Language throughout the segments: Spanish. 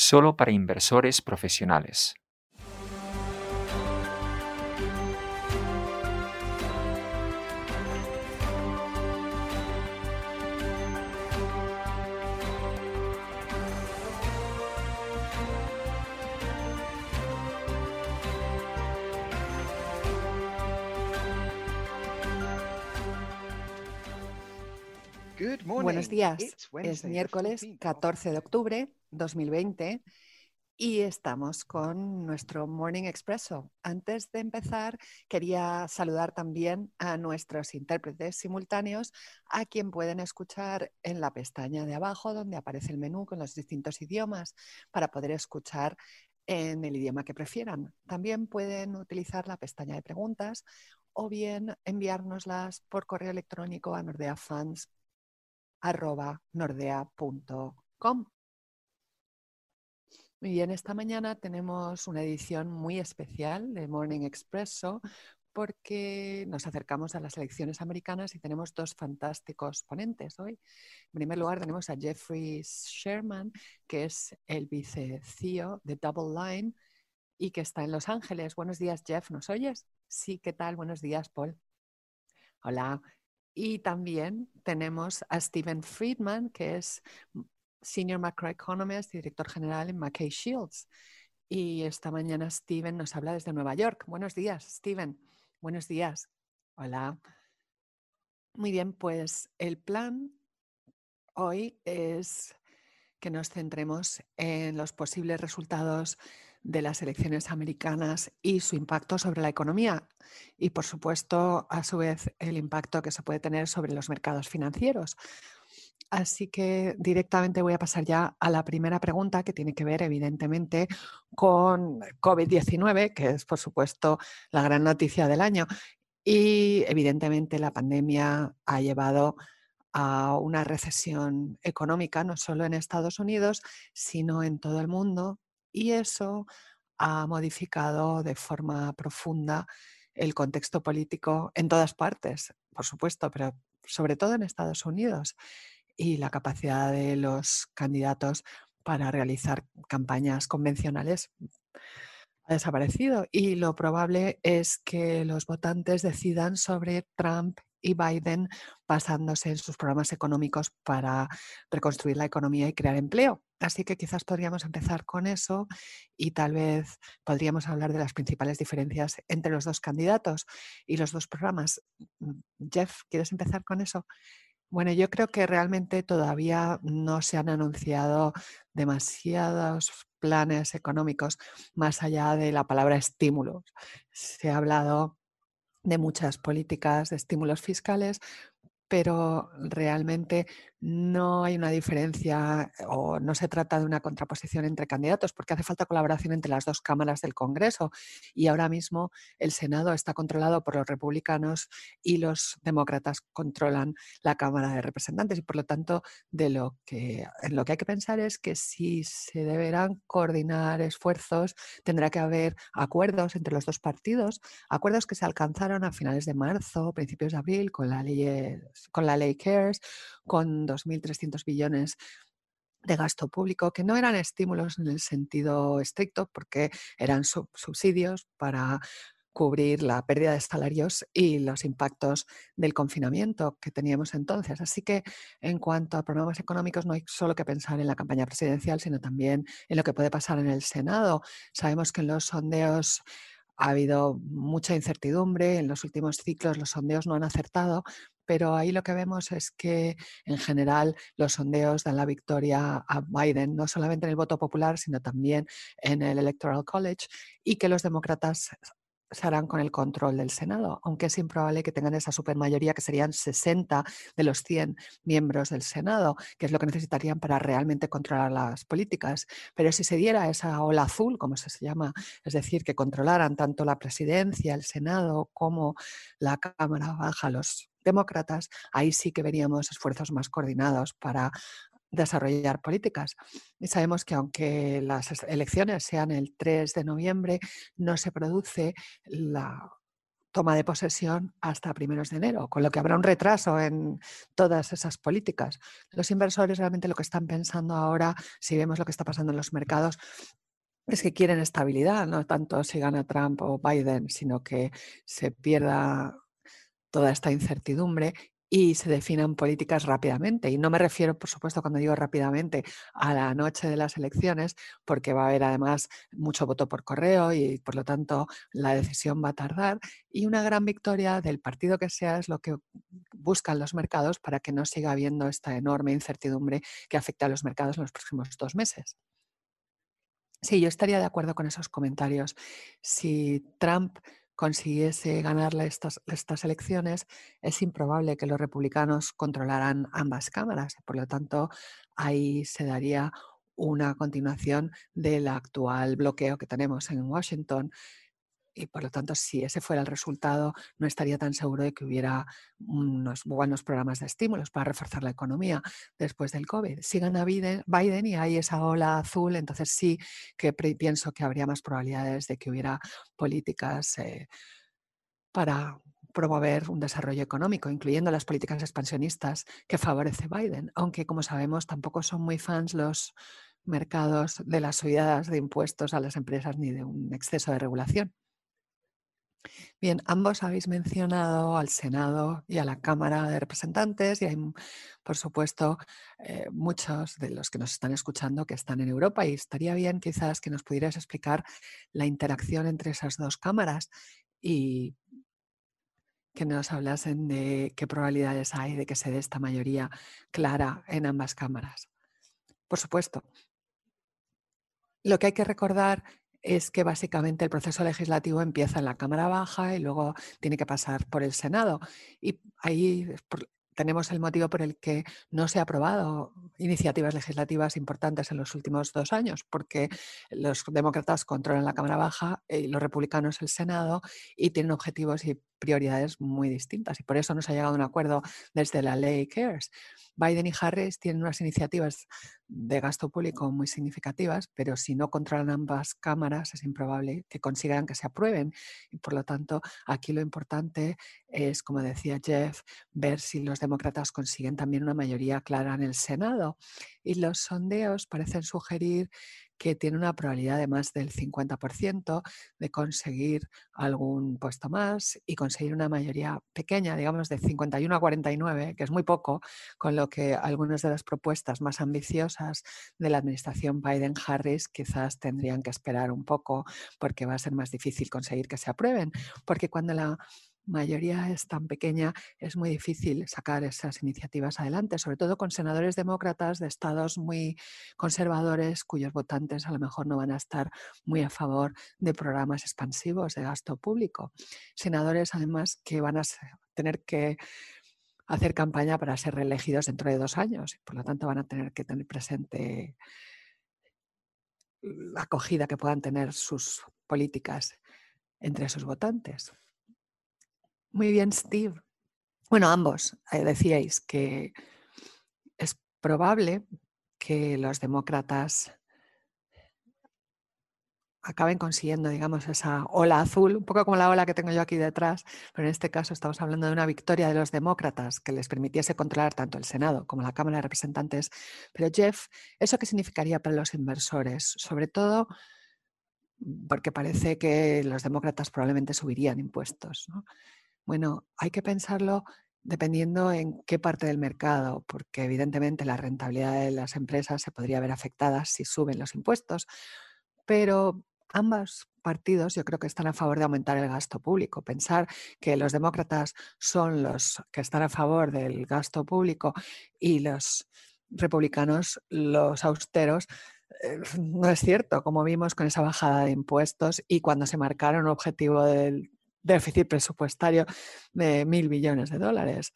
solo para inversores profesionales. Buenos días. Es miércoles 14 de octubre 2020 y estamos con nuestro Morning Expresso. Antes de empezar, quería saludar también a nuestros intérpretes simultáneos, a quien pueden escuchar en la pestaña de abajo, donde aparece el menú con los distintos idiomas, para poder escuchar en el idioma que prefieran. También pueden utilizar la pestaña de preguntas o bien enviárnoslas por correo electrónico a nordeafans.com. Muy bien, esta mañana tenemos una edición muy especial de Morning Expresso porque nos acercamos a las elecciones americanas y tenemos dos fantásticos ponentes hoy. En primer lugar tenemos a Jeffrey Sherman, que es el vice-CEO de Double Line y que está en Los Ángeles. Buenos días, Jeff, ¿nos oyes? Sí, ¿qué tal? Buenos días, Paul. Hola. Y también tenemos a Steven Friedman, que es Senior Macroeconomist director general en McKay Shields. Y esta mañana Steven nos habla desde Nueva York. Buenos días, Steven. Buenos días. Hola. Muy bien, pues el plan hoy es que nos centremos en los posibles resultados de las elecciones americanas y su impacto sobre la economía y, por supuesto, a su vez, el impacto que se puede tener sobre los mercados financieros. Así que directamente voy a pasar ya a la primera pregunta que tiene que ver evidentemente con COVID-19, que es por supuesto la gran noticia del año. Y evidentemente la pandemia ha llevado a una recesión económica, no solo en Estados Unidos, sino en todo el mundo. Y eso ha modificado de forma profunda el contexto político en todas partes, por supuesto, pero sobre todo en Estados Unidos y la capacidad de los candidatos para realizar campañas convencionales ha desaparecido. Y lo probable es que los votantes decidan sobre Trump y Biden basándose en sus programas económicos para reconstruir la economía y crear empleo. Así que quizás podríamos empezar con eso y tal vez podríamos hablar de las principales diferencias entre los dos candidatos y los dos programas. Mm, Jeff, ¿quieres empezar con eso? Bueno, yo creo que realmente todavía no se han anunciado demasiados planes económicos más allá de la palabra estímulos. Se ha hablado de muchas políticas de estímulos fiscales, pero realmente no hay una diferencia eh, o no se trata de una contraposición entre candidatos porque hace falta colaboración entre las dos cámaras del Congreso. Y ahora mismo el Senado está controlado por los republicanos y los demócratas controlan la Cámara de Representantes. Y por lo tanto de lo que en lo que hay que pensar es que si se deberán coordinar esfuerzos tendrá que haber acuerdos entre los dos partidos, acuerdos que se alcanzaron a finales de marzo, principios de abril con la ley con la ley CARES, con 2.300 billones de gasto público, que no eran estímulos en el sentido estricto, porque eran subsidios para cubrir la pérdida de salarios y los impactos del confinamiento que teníamos entonces. Así que en cuanto a programas económicos no hay solo que pensar en la campaña presidencial, sino también en lo que puede pasar en el Senado. Sabemos que en los sondeos ha habido mucha incertidumbre, en los últimos ciclos los sondeos no han acertado, pero ahí lo que vemos es que en general los sondeos dan la victoria a Biden, no solamente en el voto popular, sino también en el Electoral College, y que los demócratas se harán con el control del Senado, aunque es improbable que tengan esa supermayoría, que serían 60 de los 100 miembros del Senado, que es lo que necesitarían para realmente controlar las políticas. Pero si se diera esa ola azul, como se llama, es decir, que controlaran tanto la presidencia, el Senado, como la Cámara Baja, los demócratas, ahí sí que veríamos esfuerzos más coordinados para desarrollar políticas. Y sabemos que aunque las elecciones sean el 3 de noviembre, no se produce la toma de posesión hasta primeros de enero, con lo que habrá un retraso en todas esas políticas. Los inversores realmente lo que están pensando ahora, si vemos lo que está pasando en los mercados, es que quieren estabilidad, no tanto si gana Trump o Biden, sino que se pierda toda esta incertidumbre y se definan políticas rápidamente. Y no me refiero, por supuesto, cuando digo rápidamente, a la noche de las elecciones, porque va a haber además mucho voto por correo y por lo tanto la decisión va a tardar. Y una gran victoria del partido que sea es lo que buscan los mercados para que no siga habiendo esta enorme incertidumbre que afecta a los mercados en los próximos dos meses. Sí, yo estaría de acuerdo con esos comentarios. Si Trump consiguiese ganarle estas, estas elecciones, es improbable que los republicanos controlaran ambas cámaras. Por lo tanto, ahí se daría una continuación del actual bloqueo que tenemos en Washington y por lo tanto, si ese fuera el resultado, no estaría tan seguro de que hubiera unos buenos programas de estímulos para reforzar la economía después del COVID. Si gana Biden y hay esa ola azul, entonces sí que pienso que habría más probabilidades de que hubiera políticas eh, para promover un desarrollo económico, incluyendo las políticas expansionistas que favorece Biden, aunque como sabemos tampoco son muy fans los mercados de las subidas de impuestos a las empresas ni de un exceso de regulación. Bien, ambos habéis mencionado al Senado y a la Cámara de Representantes y hay, por supuesto, eh, muchos de los que nos están escuchando que están en Europa y estaría bien quizás que nos pudieras explicar la interacción entre esas dos cámaras y que nos hablasen de qué probabilidades hay de que se dé esta mayoría clara en ambas cámaras. Por supuesto, lo que hay que recordar es que básicamente el proceso legislativo empieza en la Cámara Baja y luego tiene que pasar por el Senado. Y ahí tenemos el motivo por el que no se ha aprobado iniciativas legislativas importantes en los últimos dos años, porque los demócratas controlan la Cámara Baja y los republicanos el Senado y tienen objetivos y prioridades muy distintas. Y por eso no se ha llegado un acuerdo desde la ley CARES. Biden y Harris tienen unas iniciativas de gasto público muy significativas, pero si no controlan ambas cámaras es improbable que consigan que se aprueben. Y por lo tanto, aquí lo importante es, como decía Jeff, ver si los demócratas consiguen también una mayoría clara en el Senado. Y los sondeos parecen sugerir que tiene una probabilidad de más del 50% de conseguir algún puesto más y conseguir una mayoría pequeña, digamos de 51 a 49, que es muy poco, con lo que algunas de las propuestas más ambiciosas de la administración Biden-Harris quizás tendrían que esperar un poco porque va a ser más difícil conseguir que se aprueben, porque cuando la mayoría es tan pequeña, es muy difícil sacar esas iniciativas adelante, sobre todo con senadores demócratas de estados muy conservadores cuyos votantes a lo mejor no van a estar muy a favor de programas expansivos de gasto público. Senadores además que van a tener que hacer campaña para ser reelegidos dentro de dos años por lo tanto van a tener que tener presente la acogida que puedan tener sus políticas entre sus votantes. Muy bien, Steve. Bueno, ambos eh, decíais que es probable que los demócratas acaben consiguiendo, digamos, esa ola azul, un poco como la ola que tengo yo aquí detrás, pero en este caso estamos hablando de una victoria de los demócratas que les permitiese controlar tanto el Senado como la Cámara de Representantes. Pero Jeff, ¿eso qué significaría para los inversores? Sobre todo porque parece que los demócratas probablemente subirían impuestos. Bueno, hay que pensarlo dependiendo en qué parte del mercado, porque evidentemente la rentabilidad de las empresas se podría ver afectada si suben los impuestos, pero ambos partidos yo creo que están a favor de aumentar el gasto público. Pensar que los demócratas son los que están a favor del gasto público y los republicanos los austeros eh, no es cierto, como vimos con esa bajada de impuestos y cuando se marcaron un objetivo del déficit presupuestario de mil billones de dólares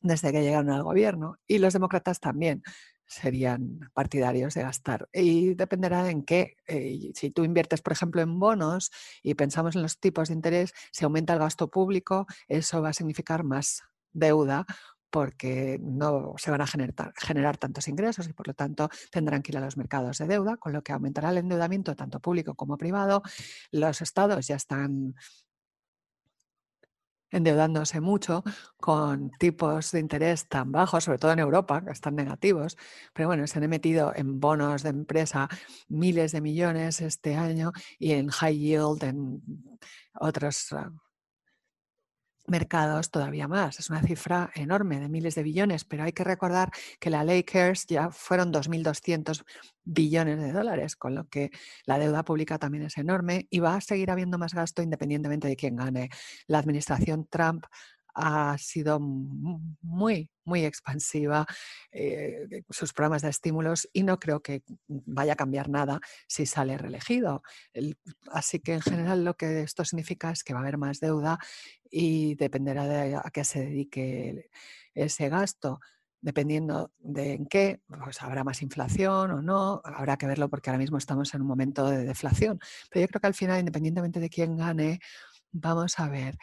desde que llegaron al gobierno. Y los demócratas también serían partidarios de gastar. Y dependerá en qué. Eh, si tú inviertes, por ejemplo, en bonos y pensamos en los tipos de interés, si aumenta el gasto público, eso va a significar más deuda porque no se van a generar, generar, tantos ingresos y por lo tanto tendrán que ir a los mercados de deuda, con lo que aumentará el endeudamiento tanto público como privado. Los estados ya están endeudándose mucho con tipos de interés tan bajos, sobre todo en Europa, que están negativos. Pero bueno, se han metido en bonos de empresa miles de millones este año y en high yield, en otros ah, mercados todavía más. Es una cifra enorme de miles de billones, pero hay que recordar que la ley CARES ya fueron 2.200 billones de dólares, con lo que la deuda pública también es enorme y va a seguir habiendo más gasto independientemente de quién gane. La administración Trump ha sido muy, muy expansiva eh, sus programas de estímulos y no creo que vaya a cambiar nada si sale reelegido. así que en general lo que esto significa es que va a haber más deuda y dependerá de a qué se dedique ese gasto. Dependiendo de en qué, pues habrá más inflación o no, habrá que verlo porque ahora mismo estamos en un momento de deflación. Pero yo creo que al final, independientemente de quién gane, vamos a ver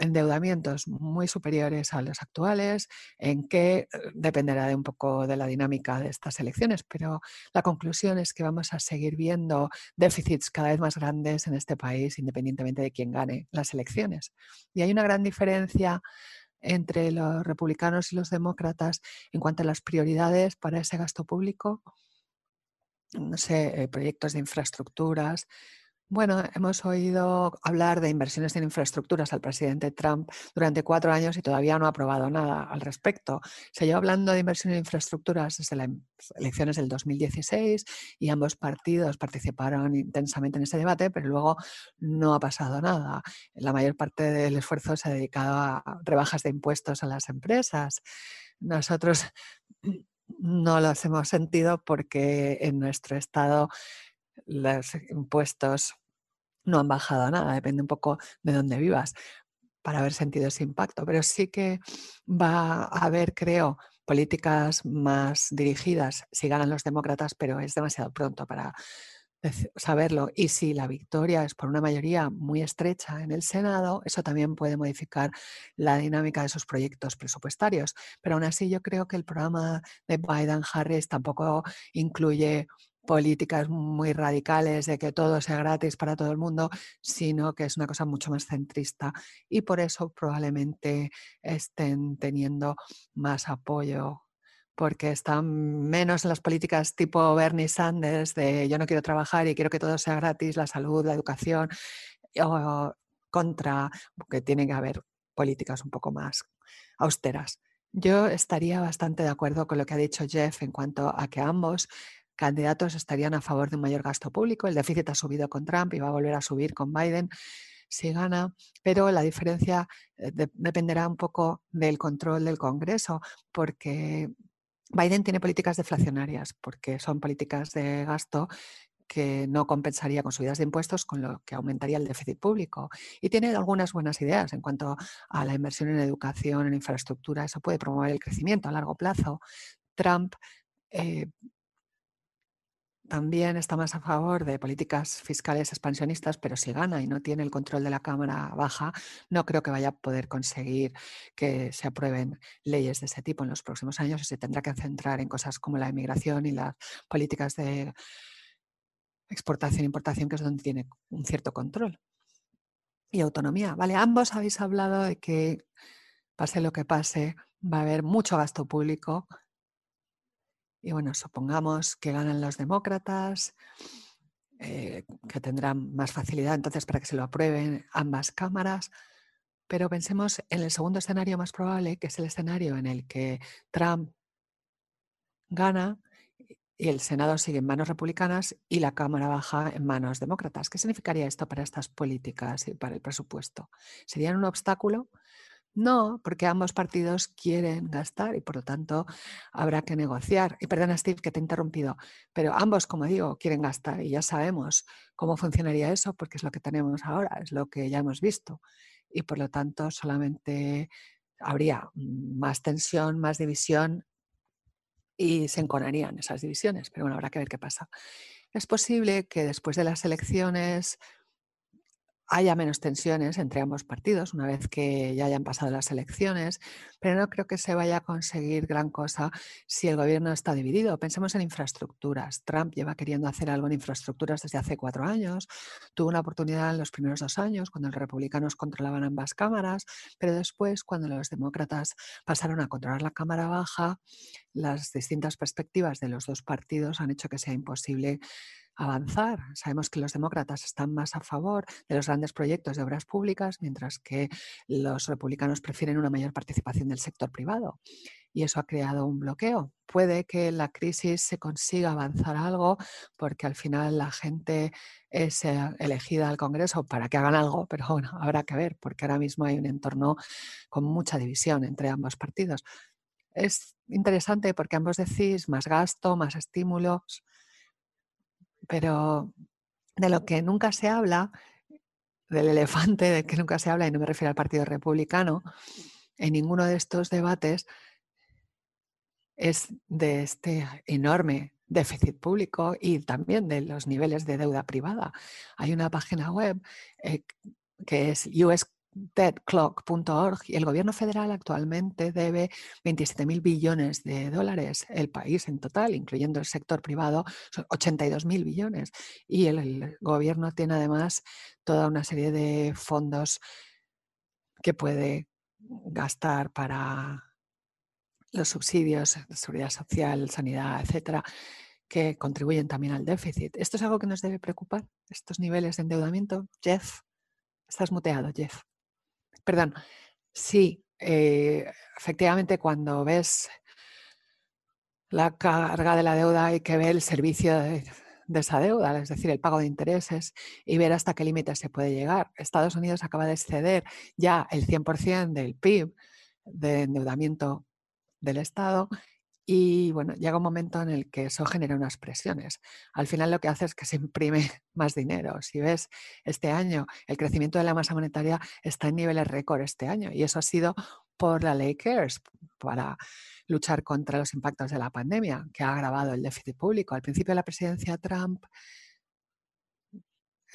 endeudamientos muy superiores a los actuales, en que eh, dependerá de un poco de la dinámica de estas elecciones, pero la conclusión es que vamos a seguir viendo déficits cada vez más grandes en este país, independientemente de quién gane las elecciones. Y hay una gran diferencia entre los republicanos y los demócratas en cuanto a las prioridades para ese gasto público, no sé, eh, proyectos de infraestructuras, bueno, hemos oído hablar de inversiones en infraestructuras al presidente Trump durante cuatro años y todavía no ha aprobado nada al respecto. Se lleva hablando de inversión en infraestructuras desde las elecciones del 2016 y ambos partidos participaron intensamente en ese debate, pero luego no ha pasado nada. La mayor parte del esfuerzo se ha dedicado a rebajas de impuestos a las empresas. Nosotros no los hemos sentido porque en nuestro estado los impuestos no han bajado nada, depende un poco de dónde vivas para haber sentido ese impacto, pero sí que va a haber, creo, políticas más dirigidas si ganan los demócratas, pero es demasiado pronto para saberlo. Y si la victoria es por una mayoría muy estrecha en el Senado, eso también puede modificar la dinámica de esos proyectos presupuestarios. Pero aún así yo creo que el programa de Biden-Harris tampoco incluye políticas muy radicales de que todo sea gratis para todo el mundo, sino que es una cosa mucho más centrista y por eso probablemente estén teniendo más apoyo porque están menos en las políticas tipo Bernie Sanders de yo no quiero trabajar y quiero que todo sea gratis, la salud, la educación, o contra que tiene que haber políticas un poco más austeras. Yo estaría bastante de acuerdo con lo que ha dicho Jeff en cuanto a que ambos candidatos estarían a favor de un mayor gasto público. El déficit ha subido con Trump y va a volver a subir con Biden si gana, pero la diferencia eh, dependerá un poco del control del Congreso, porque Biden tiene políticas deflacionarias, porque son políticas de gasto que no compensaría con subidas de impuestos, con lo que aumentaría el déficit público. Y tiene algunas buenas ideas en cuanto a la inversión en educación, en infraestructura. Eso puede promover el crecimiento a largo plazo. Trump eh, también está más a favor de políticas fiscales expansionistas, pero si gana y no tiene el control de la Cámara Baja, no creo que vaya a poder conseguir que se aprueben leyes de ese tipo en los próximos años y se tendrá que centrar en cosas como la inmigración y las políticas de exportación e importación, que es donde tiene un cierto control y autonomía. Vale, ambos habéis hablado de que pase lo que pase, va a haber mucho gasto público, y bueno, supongamos que ganan los demócratas, eh, que tendrán más facilidad entonces para que se lo aprueben ambas cámaras. Pero pensemos en el segundo escenario más probable, que es el escenario en el que Trump gana y el Senado sigue en manos republicanas y la Cámara baja en manos demócratas. ¿Qué significaría esto para estas políticas y para el presupuesto? ¿Serían un obstáculo? No, porque ambos partidos quieren gastar y por lo tanto habrá que negociar. Y perdona, Steve, que te he interrumpido, pero ambos, como digo, quieren gastar y ya sabemos cómo funcionaría eso porque es lo que tenemos ahora, es lo que ya hemos visto. Y por lo tanto solamente habría más tensión, más división y se enconarían esas divisiones. Pero bueno, habrá que ver qué pasa. Es posible que después de las elecciones haya menos tensiones entre ambos partidos una vez que ya hayan pasado las elecciones, pero no creo que se vaya a conseguir gran cosa si el gobierno está dividido. Pensemos en infraestructuras. Trump lleva queriendo hacer algo en infraestructuras desde hace cuatro años. Tuvo una oportunidad en los primeros dos años cuando los republicanos controlaban ambas cámaras, pero después cuando los demócratas pasaron a controlar la Cámara Baja, las distintas perspectivas de los dos partidos han hecho que sea imposible avanzar. Sabemos que los demócratas están más a favor de los grandes proyectos de obras públicas, mientras que los republicanos prefieren una mayor participación del sector privado. Y eso ha creado un bloqueo. Puede que la crisis se consiga avanzar algo porque al final la gente es eh, elegida al Congreso para que hagan algo, pero bueno, habrá que ver porque ahora mismo hay un entorno con mucha división entre ambos partidos. Es interesante porque ambos decís más gasto, más estímulos, pero de lo que nunca se habla, del elefante de que nunca se habla, y no me refiero al Partido Republicano, en ninguno de estos debates es de este enorme déficit público y también de los niveles de deuda privada. Hay una página web eh, que es US deadclock.org y el gobierno federal actualmente debe 27 mil billones de dólares. El país en total, incluyendo el sector privado, son 82 mil billones. Y el, gobierno tiene además toda una serie de fondos que puede gastar para los subsidios seguridad social, sanidad, etcétera, que contribuyen también al déficit. ¿Esto es algo que nos debe preocupar? ¿Estos niveles de endeudamiento? Jeff, estás muteado, Jeff. Perdón, sí, eh, efectivamente cuando ves la carga de la deuda hay que ver el servicio de, esa deuda, es decir, el pago de intereses y ver hasta qué límite se puede llegar. Estados Unidos acaba de exceder ya el 100% del PIB de endeudamiento del Estado y bueno, llega un momento en el que eso genera unas presiones. Al final lo que hace es que se imprime más dinero. Si ves este año, el crecimiento de la masa monetaria está en niveles récord este año y eso ha sido por la ley CARES para luchar contra los impactos de la pandemia, que ha agravado el déficit público. Al principio de la presidencia Trump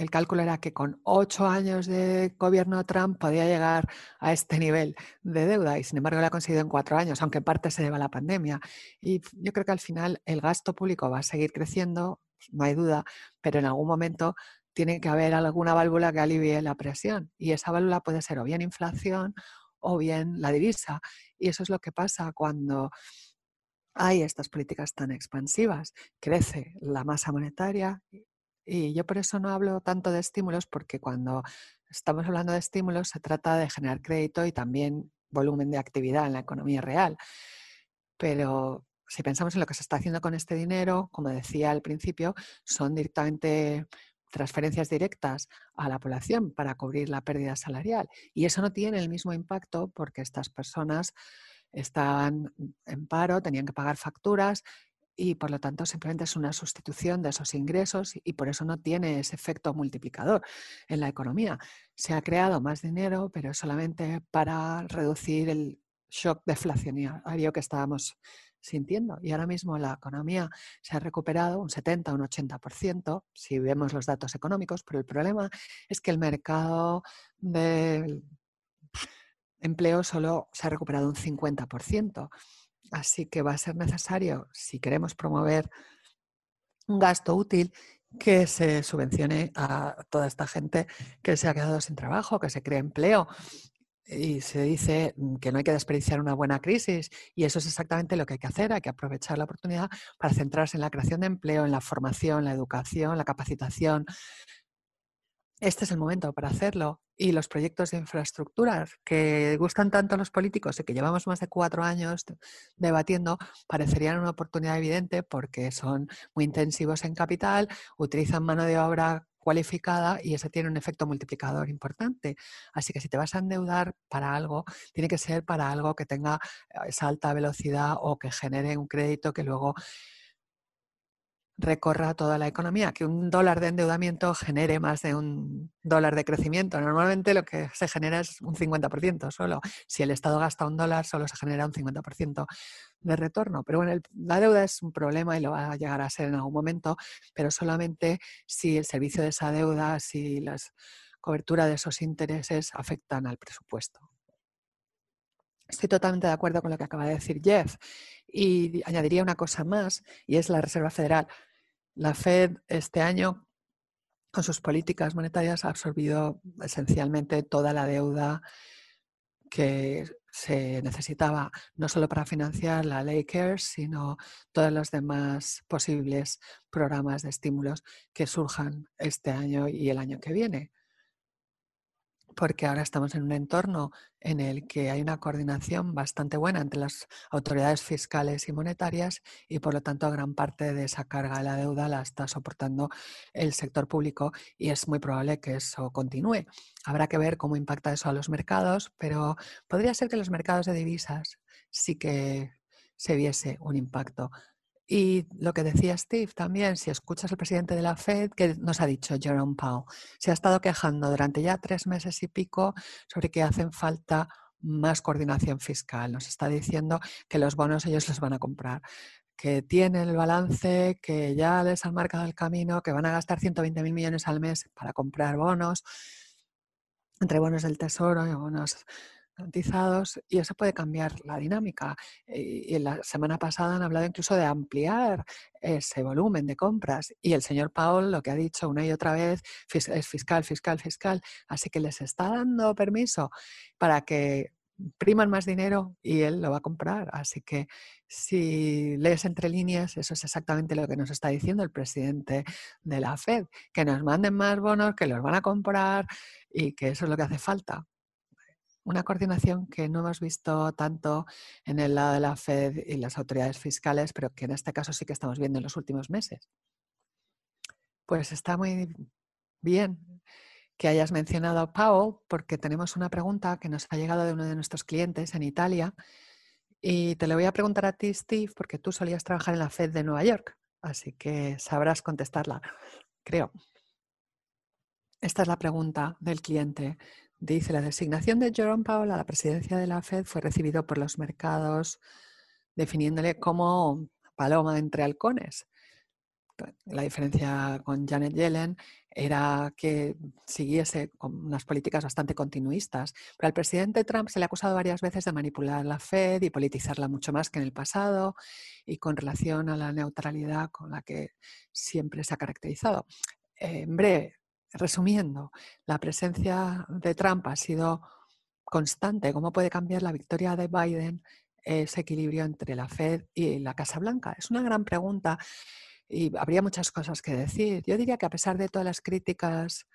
el cálculo era que con ocho años de gobierno Trump podía llegar a este nivel de deuda y sin embargo lo ha conseguido en cuatro años, aunque en parte se deba a la pandemia. Y yo creo que al final el gasto público va a seguir creciendo, no hay duda, pero en algún momento tiene que haber alguna válvula que alivie la presión y esa válvula puede ser o bien inflación o bien la divisa. Y eso es lo que pasa cuando hay estas políticas tan expansivas. Crece la masa monetaria y yo por eso no hablo tanto de estímulos, porque cuando estamos hablando de estímulos se trata de generar crédito y también volumen de actividad en la economía real. Pero si pensamos en lo que se está haciendo con este dinero, como decía al principio, son directamente transferencias directas a la población para cubrir la pérdida salarial. Y eso no tiene el mismo impacto porque estas personas estaban en paro, tenían que pagar facturas y por lo tanto simplemente es una sustitución de esos ingresos y por eso no tiene ese efecto multiplicador en la economía. Se ha creado más dinero, pero solamente para reducir el shock deflacionario que estábamos sintiendo. Y ahora mismo la economía se ha recuperado un 70, un 80%, si vemos los datos económicos, pero el problema es que el mercado del empleo solo se ha recuperado un 50%. Así que va a ser necesario, si queremos promover un gasto útil, que se subvencione a toda esta gente que se ha quedado sin trabajo, que se cree empleo. Y se dice que no hay que desperdiciar una buena crisis y eso es exactamente lo que hay que hacer. Hay que aprovechar la oportunidad para centrarse en la creación de empleo, en la formación, la educación, la capacitación, este es el momento para hacerlo. Y los proyectos de infraestructuras que gustan tanto a los políticos y que llevamos más de cuatro años debatiendo, parecerían una oportunidad evidente porque son muy intensivos en capital, utilizan mano de obra cualificada y eso tiene un efecto multiplicador importante. Así que si te vas a endeudar para algo, tiene que ser para algo que tenga esa alta velocidad o que genere un crédito que luego recorra toda la economía, que un dólar de endeudamiento genere más de un dólar de crecimiento. Normalmente lo que se genera es un 50% solo. Si el Estado gasta un dólar, solo se genera un 50% de retorno. Pero bueno, la deuda es un problema y lo va a llegar a ser en algún momento, pero solamente si el servicio de esa deuda, si las cobertura de esos intereses afectan al presupuesto. Estoy totalmente de acuerdo con lo que acaba de decir Jeff y añadiría una cosa más y es la Reserva Federal. La Fed este año con sus políticas monetarias ha absorbido esencialmente toda la deuda que se necesitaba no solo para financiar la ley CARES, sino todos los demás posibles programas de estímulos que surjan este año y el año que viene porque ahora estamos en un entorno en el que hay una coordinación bastante buena entre las autoridades fiscales y monetarias y por lo tanto gran parte de esa carga de la deuda la está soportando el sector público y es muy probable que eso continúe. Habrá que ver cómo impacta eso a los mercados, pero podría ser que los mercados de divisas sí que se viese un impacto. Y lo que decía Steve también, si escuchas al presidente de la Fed, que nos ha dicho Jerome Powell, se ha estado quejando durante ya tres meses y pico sobre que hacen falta más coordinación fiscal. Nos está diciendo que los bonos ellos los van a comprar, que tienen el balance, que ya les han marcado el camino, que van a gastar 120 mil millones al mes para comprar bonos, entre bonos del Tesoro y bonos y eso puede cambiar la dinámica. Y, la semana pasada han hablado incluso de ampliar ese volumen de compras y el señor Paul lo que ha dicho una y otra vez es fiscal, fiscal, fiscal. Así que les está dando permiso para que priman más dinero y él lo va a comprar. Así que si lees entre líneas, eso es exactamente lo que nos está diciendo el presidente de la Fed, que nos manden más bonos, que los van a comprar y que eso es lo que hace falta una coordinación que no hemos visto tanto en el lado de la Fed y las autoridades fiscales, pero que en este caso sí que estamos viendo en los últimos meses. Pues está muy bien que hayas mencionado a Powell, porque tenemos una pregunta que nos ha llegado de uno de nuestros clientes en Italia. Y te lo voy a preguntar a ti, Steve, porque tú solías trabajar en la Fed de Nueva York, así que sabrás contestarla, creo. Esta es la pregunta del cliente. Dice, la designación de Jerome Powell a la presidencia de la Fed fue recibido por los mercados definiéndole como paloma entre halcones. La diferencia con Janet Yellen era que siguiese con unas políticas bastante continuistas. Pero al presidente Trump se le ha acusado varias veces de manipular la Fed y politizarla mucho más que en el pasado y con relación a la neutralidad con la que siempre se ha caracterizado. En breve, resumiendo, la presencia de Trump ha sido constante. ¿Cómo puede cambiar la victoria de Biden ese equilibrio entre la Fed y la Casa Blanca? Es una gran pregunta y habría muchas cosas que decir. Yo diría que a pesar de todas las críticas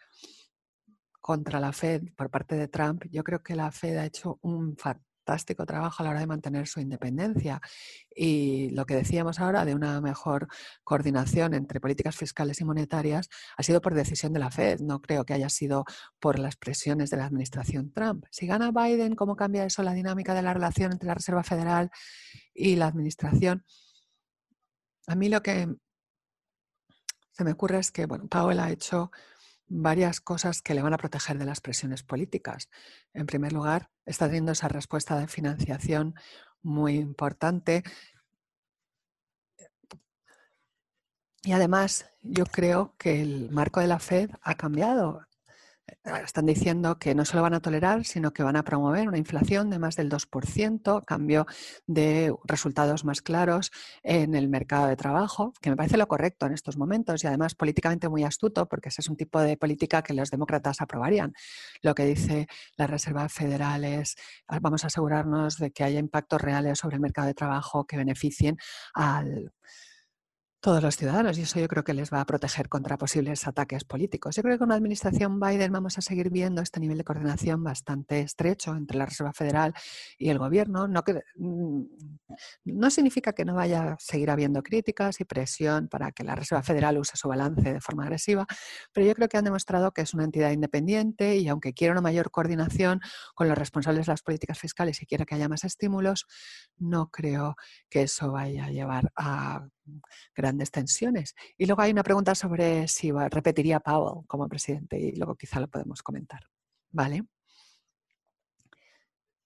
contra la Fed por parte de Trump, yo creo que la Fed ha hecho un fantástico trabajo a la hora de mantener su independencia. Y lo que decíamos ahora de una mejor coordinación entre políticas fiscales y monetarias ha sido por decisión de la Fed. No creo que haya sido por las presiones de la administración Trump. Si gana Biden, ¿cómo cambia eso la dinámica de la relación entre la Reserva Federal y la administración? A mí lo que se me ocurre es que, bueno, Powell ha hecho varias cosas que le van a proteger de las presiones políticas. En primer lugar, está teniendo esa respuesta de financiación muy importante. Y además, yo creo que el marco de la Fed ha cambiado. Están diciendo que no se lo van a tolerar, sino que van a promover una inflación de más del 2%, cambio de resultados más claros en el mercado de trabajo, que me parece lo correcto en estos momentos y además políticamente muy astuto, porque ese es un tipo de política que los demócratas aprobarían. Lo que dice la Reserva Federal es ah, vamos a asegurarnos de que haya impactos reales sobre el mercado de trabajo que beneficien al todos los ciudadanos y eso yo creo que les va a proteger contra posibles ataques políticos. Yo creo que con la administración Biden vamos a seguir viendo este nivel de coordinación bastante estrecho entre la Reserva Federal y el gobierno. No, que, mm, no significa que no vaya a seguir habiendo críticas y presión para que la Reserva Federal use su balance de forma agresiva, pero yo creo que han demostrado que es una entidad independiente y aunque quiera una mayor coordinación con los responsables de las políticas fiscales y quiera que haya más estímulos, no creo que eso vaya a llevar a grandes tensiones. Y luego hay una pregunta sobre si repetiría Powell como presidente y luego quizá lo podemos comentar. ¿Vale?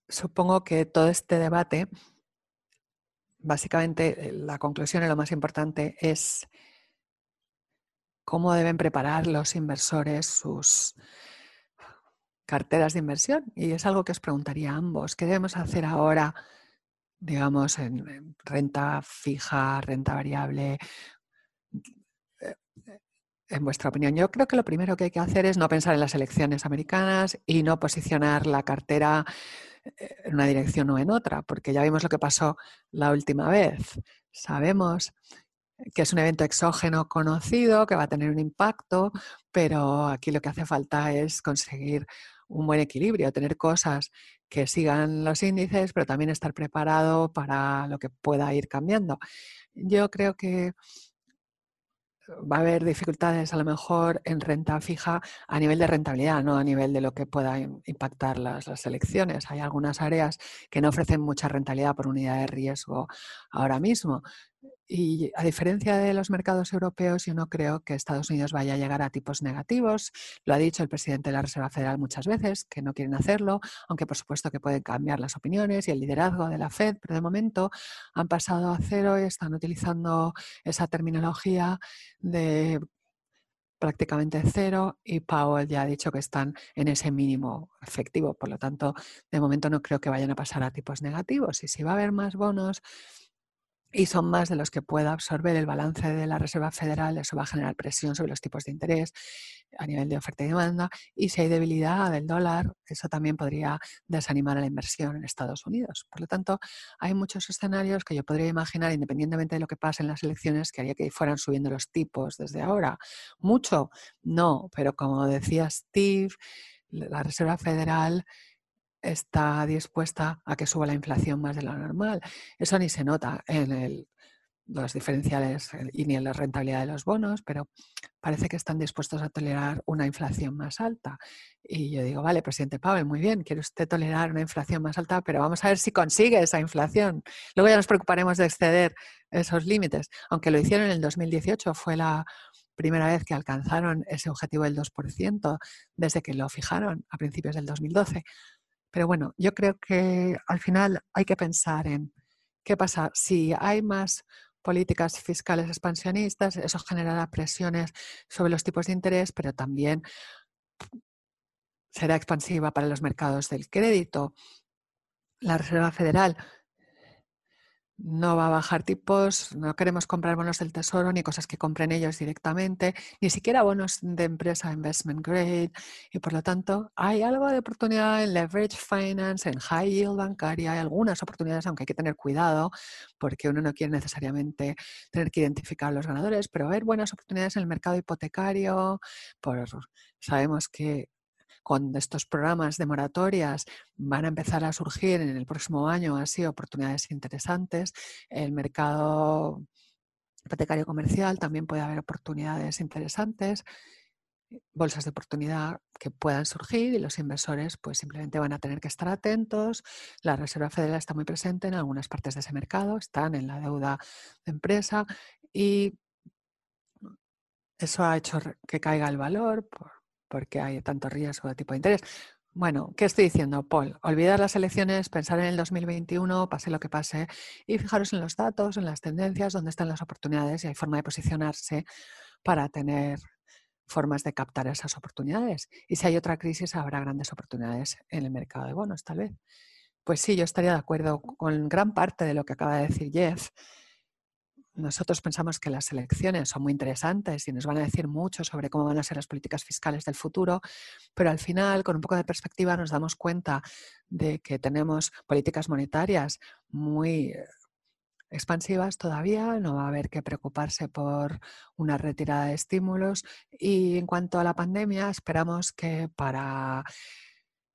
Supongo que todo este debate, básicamente eh, la conclusión y lo más importante es cómo deben preparar los inversores sus carteras de inversión. Y es algo que os preguntaría a ambos. ¿Qué debemos hacer ahora, digamos, en, renta fija, renta variable? Eh, en vuestra opinión, yo creo que lo primero que hay que hacer es no pensar en las elecciones americanas y no posicionar la cartera eh, en una dirección o en otra, porque ya vimos lo que pasó la última vez. Sabemos que es un evento exógeno conocido, que va a tener un impacto, pero aquí lo que hace falta es conseguir un buen equilibrio, tener cosas que sigan los índices, pero también estar preparado para lo que pueda ir cambiando. Yo creo que va a haber dificultades a lo mejor en renta fija a nivel de rentabilidad, no a nivel de lo que pueda impactar las, las, elecciones. Hay algunas áreas que no ofrecen mucha rentabilidad por unidad de riesgo ahora mismo. Y a diferencia de los mercados europeos, yo no creo que Estados Unidos vaya a llegar a tipos negativos. Lo ha dicho el presidente de la Reserva Federal muchas veces, que no quieren hacerlo, aunque por supuesto que pueden cambiar las opiniones y el liderazgo de la Fed, pero de momento han pasado a cero y están utilizando esa terminología de prácticamente cero y Powell ya ha dicho que están en ese mínimo efectivo. Por lo tanto, de momento no creo que vayan a pasar a tipos negativos. Y si va a haber más bonos, y son más de los que pueda absorber el balance de la Reserva Federal, eso va a generar presión sobre los tipos de interés a nivel de oferta y demanda. Y si hay debilidad del dólar, eso también podría desanimar a la inversión en Estados Unidos. Por lo tanto, hay muchos escenarios que yo podría imaginar, independientemente de lo que pase en las elecciones, que haría que fueran subiendo los tipos desde ahora. Mucho, no, pero como decía Steve, la Reserva Federal está dispuesta a que suba la inflación más de lo normal. Eso ni se nota en los diferenciales eh, y ni en la rentabilidad de los bonos, pero parece que están dispuestos a tolerar una inflación más alta. Y yo digo, vale, presidente Powell, muy bien, quiere usted tolerar una inflación más alta, pero vamos a ver si consigue esa inflación. Luego ya nos preocuparemos de exceder esos límites. Aunque lo hicieron en el 2018, fue la primera vez que alcanzaron ese objetivo del 2% desde que lo fijaron a principios del 2012. Pero bueno, yo creo que al final hay que pensar en qué pasa si hay más políticas fiscales expansionistas, eso generará presiones sobre los tipos de interés, pero también será expansiva para los mercados del crédito. La Reserva Federal no va a bajar tipos, no queremos comprar bonos del tesoro ni cosas que compren ellos directamente, ni siquiera bonos de empresa investment grade y por lo tanto hay algo de oportunidad en leverage finance, en high yield bancaria, hay algunas oportunidades, aunque hay que tener cuidado porque uno no quiere necesariamente tener que identificar a los ganadores, pero hay buenas oportunidades en el mercado hipotecario, por, sabemos que con estos programas de moratorias van a empezar a surgir en el próximo año así oportunidades interesantes. El mercado hipotecario comercial también puede haber oportunidades interesantes bolsas de oportunidad que puedan surgir y los inversores pues simplemente van a tener que estar atentos. La Reserva Federal está muy presente en algunas partes de ese mercado, están en la deuda de empresa y eso ha hecho que caiga el valor por, porque hay tanto riesgo de tipo de interés. Bueno, ¿qué estoy diciendo, Paul? Olvidar las elecciones, pensar en el 2021, pase lo que pase, y fijaros en los datos, en las tendencias, dónde están las oportunidades y hay forma de posicionarse para tener formas de captar esas oportunidades. Y si hay otra crisis, habrá grandes oportunidades en el mercado de bonos, tal vez. Pues sí, yo estaría de acuerdo con gran parte de lo que acaba de decir Jeff nosotros pensamos que las elecciones son muy interesantes y nos van a decir mucho sobre cómo van a ser las políticas fiscales del futuro, pero al final, con un poco de perspectiva, nos damos cuenta de que tenemos políticas monetarias muy eh, expansivas todavía, no va a haber que preocuparse por una retirada de estímulos y en cuanto a la pandemia, esperamos que para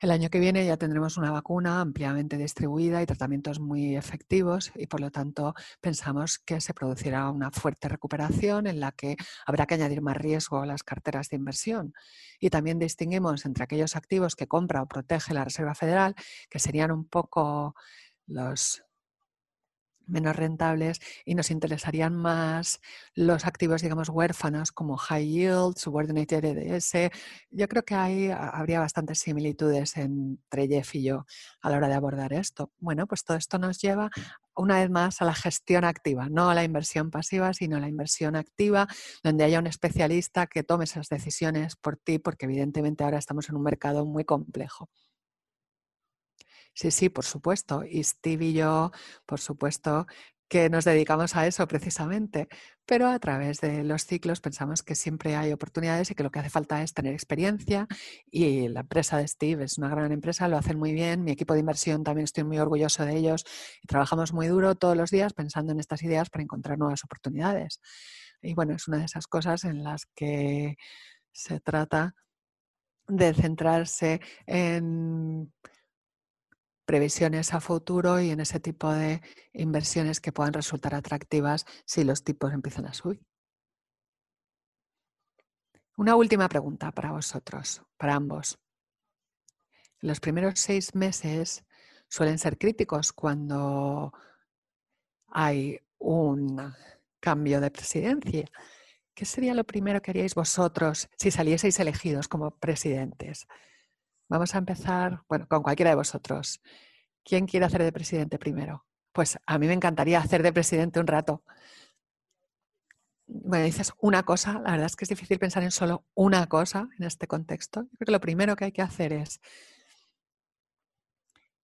el año que viene ya tendremos una vacuna ampliamente distribuida y tratamientos muy efectivos y por lo tanto pensamos que se producirá una fuerte recuperación en la que habrá que añadir más riesgo a las carteras de inversión. Y también distinguimos entre aquellos activos que compra o protege la Reserva Federal, que serían un poco los menos rentables y nos interesarían más los activos, digamos, huérfanos como high yield, subordinated EDS. Yo creo que ahí habría bastantes similitudes entre Jeff y yo a la hora de abordar esto. Bueno, pues todo esto nos lleva una vez más a la gestión activa, no a la inversión pasiva, sino a la inversión activa, donde haya un especialista que tome esas decisiones por ti, porque evidentemente ahora estamos en un mercado muy complejo. Sí, sí, por supuesto. Y Steve y yo, por supuesto, que nos dedicamos a eso precisamente, pero a través de los ciclos pensamos que siempre hay oportunidades y que lo que hace falta es tener experiencia y la empresa de Steve es una gran empresa, lo hacen muy bien, mi equipo de inversión también estoy muy orgulloso de ellos y trabajamos muy duro todos los días pensando en estas ideas para encontrar nuevas oportunidades. Y bueno, es una de esas cosas en las que se trata de centrarse en previsiones a futuro y en ese tipo de inversiones que puedan resultar atractivas si los tipos empiezan a subir. Una última pregunta para vosotros, para ambos. Los primeros seis meses suelen ser críticos cuando hay un cambio de presidencia. ¿Qué sería lo primero que haríais vosotros si salieseis elegidos como presidentes? Vamos a empezar, bueno, con cualquiera de vosotros. ¿Quién quiere hacer de presidente primero? Pues a mí me encantaría hacer de presidente un rato. Bueno, dices una cosa, la verdad es que es difícil pensar en solo una cosa en este contexto. Yo creo que lo primero que hay que hacer es,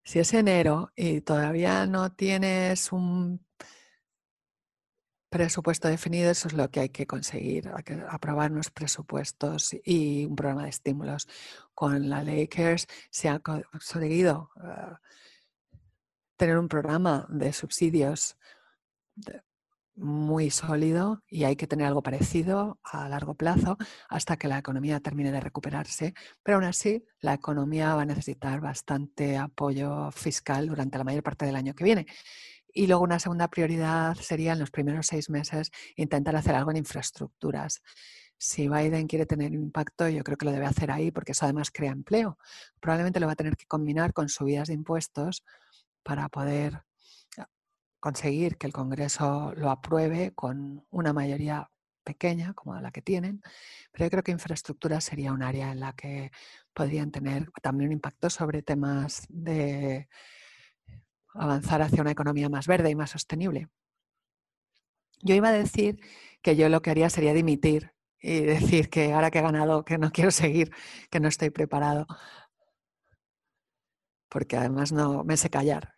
si es enero y todavía no tienes un presupuesto definido, eso es lo que hay que conseguir, hay que aprobar unos presupuestos y un programa de estímulos. Con la ley CARES se ha conseguido uh, tener un programa de subsidios muy sólido y hay que tener algo parecido a largo plazo hasta que la economía termine de recuperarse. Pero aún así, la economía va a necesitar bastante apoyo fiscal durante la mayor parte del año que viene. Y luego una segunda prioridad sería en los primeros seis meses intentar hacer algo en infraestructuras. Si Biden quiere tener impacto, yo creo que lo debe hacer ahí porque eso además crea empleo. Probablemente lo va a tener que combinar con subidas de impuestos para poder ah, conseguir que el Congreso lo apruebe con una mayoría pequeña como la que tienen, pero yo creo que infraestructura sería un área en la que podrían tener también un impacto sobre temas de avanzar hacia una economía más verde y más sostenible. Yo iba a decir que yo lo que haría sería dimitir y decir que ahora que he ganado, que no quiero seguir, que no estoy preparado, porque además no me sé callar.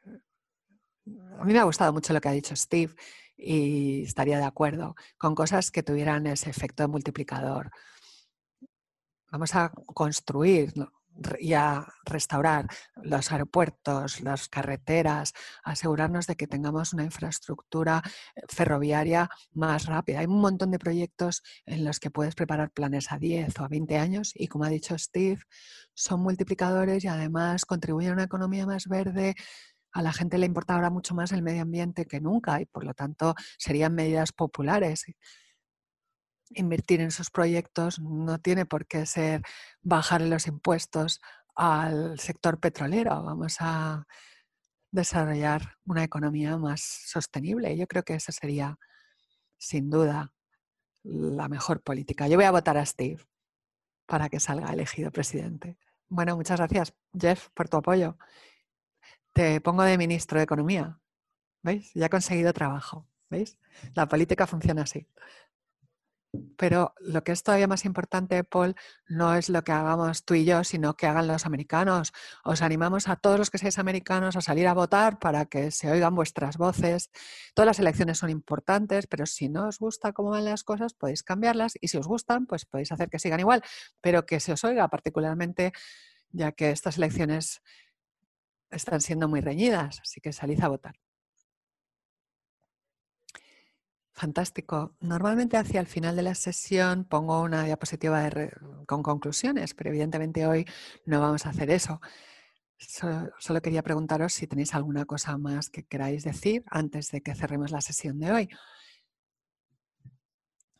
A mí me ha gustado mucho lo que ha dicho Steve y estaría de acuerdo con cosas que tuvieran ese efecto multiplicador. Vamos a construir y a restaurar los aeropuertos, las carreteras, asegurarnos de que tengamos una infraestructura eh, ferroviaria más rápida. Hay un montón de proyectos en los que puedes preparar planes a 10 o a 20 años y como ha dicho Steve, son multiplicadores y además contribuyen a una economía más verde. A la gente le importa ahora mucho más el medio ambiente que nunca y por lo tanto serían medidas populares invertir en esos proyectos no tiene por qué ser bajar los impuestos al sector petrolero. Vamos a desarrollar una economía más sostenible. Yo creo que esa sería, sin duda, la mejor política. Yo voy a votar a Steve para que salga elegido presidente. Bueno, muchas gracias, Jeff, por tu apoyo. Te pongo de ministro de Economía. ¿Veis? Ya he conseguido trabajo. ¿Veis? La política funciona así. Pero lo que es todavía más importante, Paul, no es lo que hagamos tú y yo, sino que hagan los americanos. Os animamos a todos los que seáis americanos a salir a votar para que se oigan vuestras voces. Todas las elecciones son importantes, pero si no os gusta cómo van las cosas, podéis cambiarlas y si os gustan, pues podéis hacer que sigan igual, pero que se os oiga particularmente, ya que estas elecciones están siendo muy reñidas, así que salid a votar. Fantástico. Normalmente hacia el final de la sesión pongo una diapositiva con conclusiones, pero evidentemente hoy no vamos a hacer eso. Solo, quería preguntaros si tenéis alguna cosa más que queráis decir antes de que cerremos la sesión de hoy.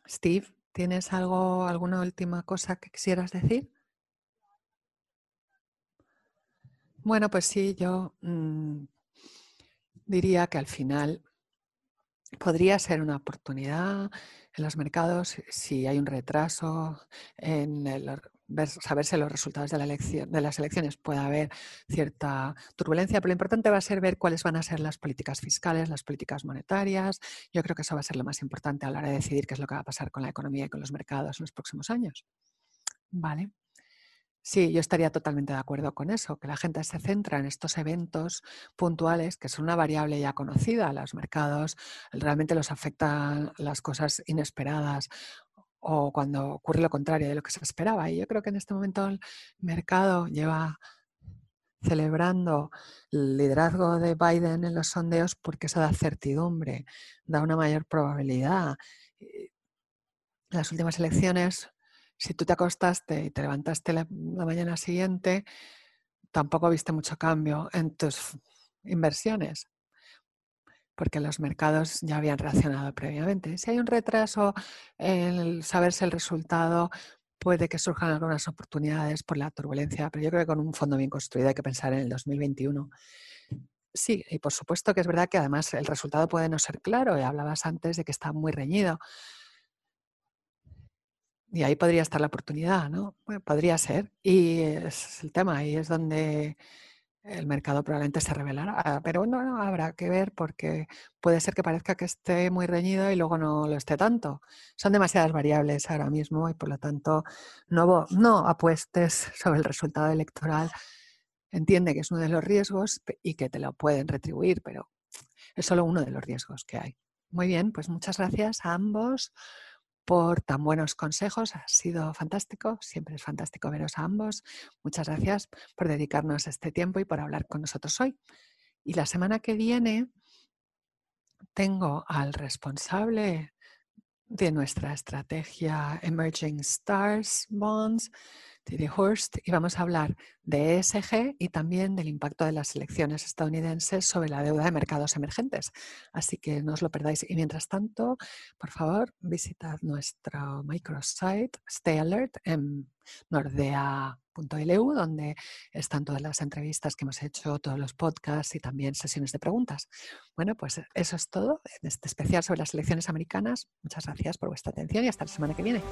Steve, ¿tienes algo, alguna última cosa que quisieras decir? Bueno, pues sí, yo mm, diría que al final podría ser una oportunidad en los mercados si hay un retraso en el, saberse los resultados de, la elección, de las elecciones. Puede haber cierta turbulencia, pero lo importante va a ser ver cuáles van a ser las políticas fiscales, las políticas monetarias. Yo creo que eso va a ser lo más importante a la hora de decidir qué es lo que va a pasar con la economía y con los mercados en los próximos años. Vale. Sí, yo estaría totalmente de acuerdo con eso, que la gente se centra en estos eventos puntuales, que son una variable ya conocida. Los mercados realmente los afectan las cosas inesperadas o cuando ocurre lo contrario de lo que se esperaba. Y yo creo que en este momento el mercado lleva celebrando el liderazgo de Biden en los sondeos porque eso da certidumbre, da una mayor probabilidad. las últimas elecciones si tú te acostaste y te levantaste la, mañana siguiente, tampoco viste mucho cambio en tus inversiones, porque los mercados ya habían reaccionado previamente. Si hay un retraso en saberse el resultado, puede que surjan algunas oportunidades por la turbulencia, pero yo creo que con un fondo bien construido hay que pensar en el 2021. Sí, y por supuesto que es verdad que además el resultado puede no ser claro, y hablabas antes de que está muy reñido. Y ahí podría estar la oportunidad, ¿no? podría ser. Y es el tema, ahí es donde el mercado probablemente se revelará. Pero no, habrá que ver porque puede ser que parezca que esté muy reñido y luego no lo esté tanto. Son demasiadas variables ahora mismo y por lo tanto no, no apuestes sobre el resultado electoral. Entiende que es uno de los riesgos y que te lo pueden retribuir, pero es solo uno de los riesgos que hay. Muy bien, pues muchas gracias a ambos por tan buenos consejos. Ha sido fantástico. Siempre es fantástico veros a ambos. Muchas gracias por dedicarnos este tiempo y por hablar con nosotros hoy. Y la semana que viene tengo al responsable de nuestra estrategia Emerging Stars Bonds, de Horst y vamos a hablar de ESG y también del impacto de las elecciones estadounidenses sobre la deuda de mercados emergentes. Así que no os lo perdáis. Y mientras tanto, por favor, visitad nuestro microsite Stay Alert en nordea.lu, donde están todas las entrevistas que hemos hecho, todos los podcasts y también sesiones de preguntas. Bueno, pues eso es todo en este especial sobre las elecciones americanas. Muchas gracias por vuestra atención y hasta la semana que viene.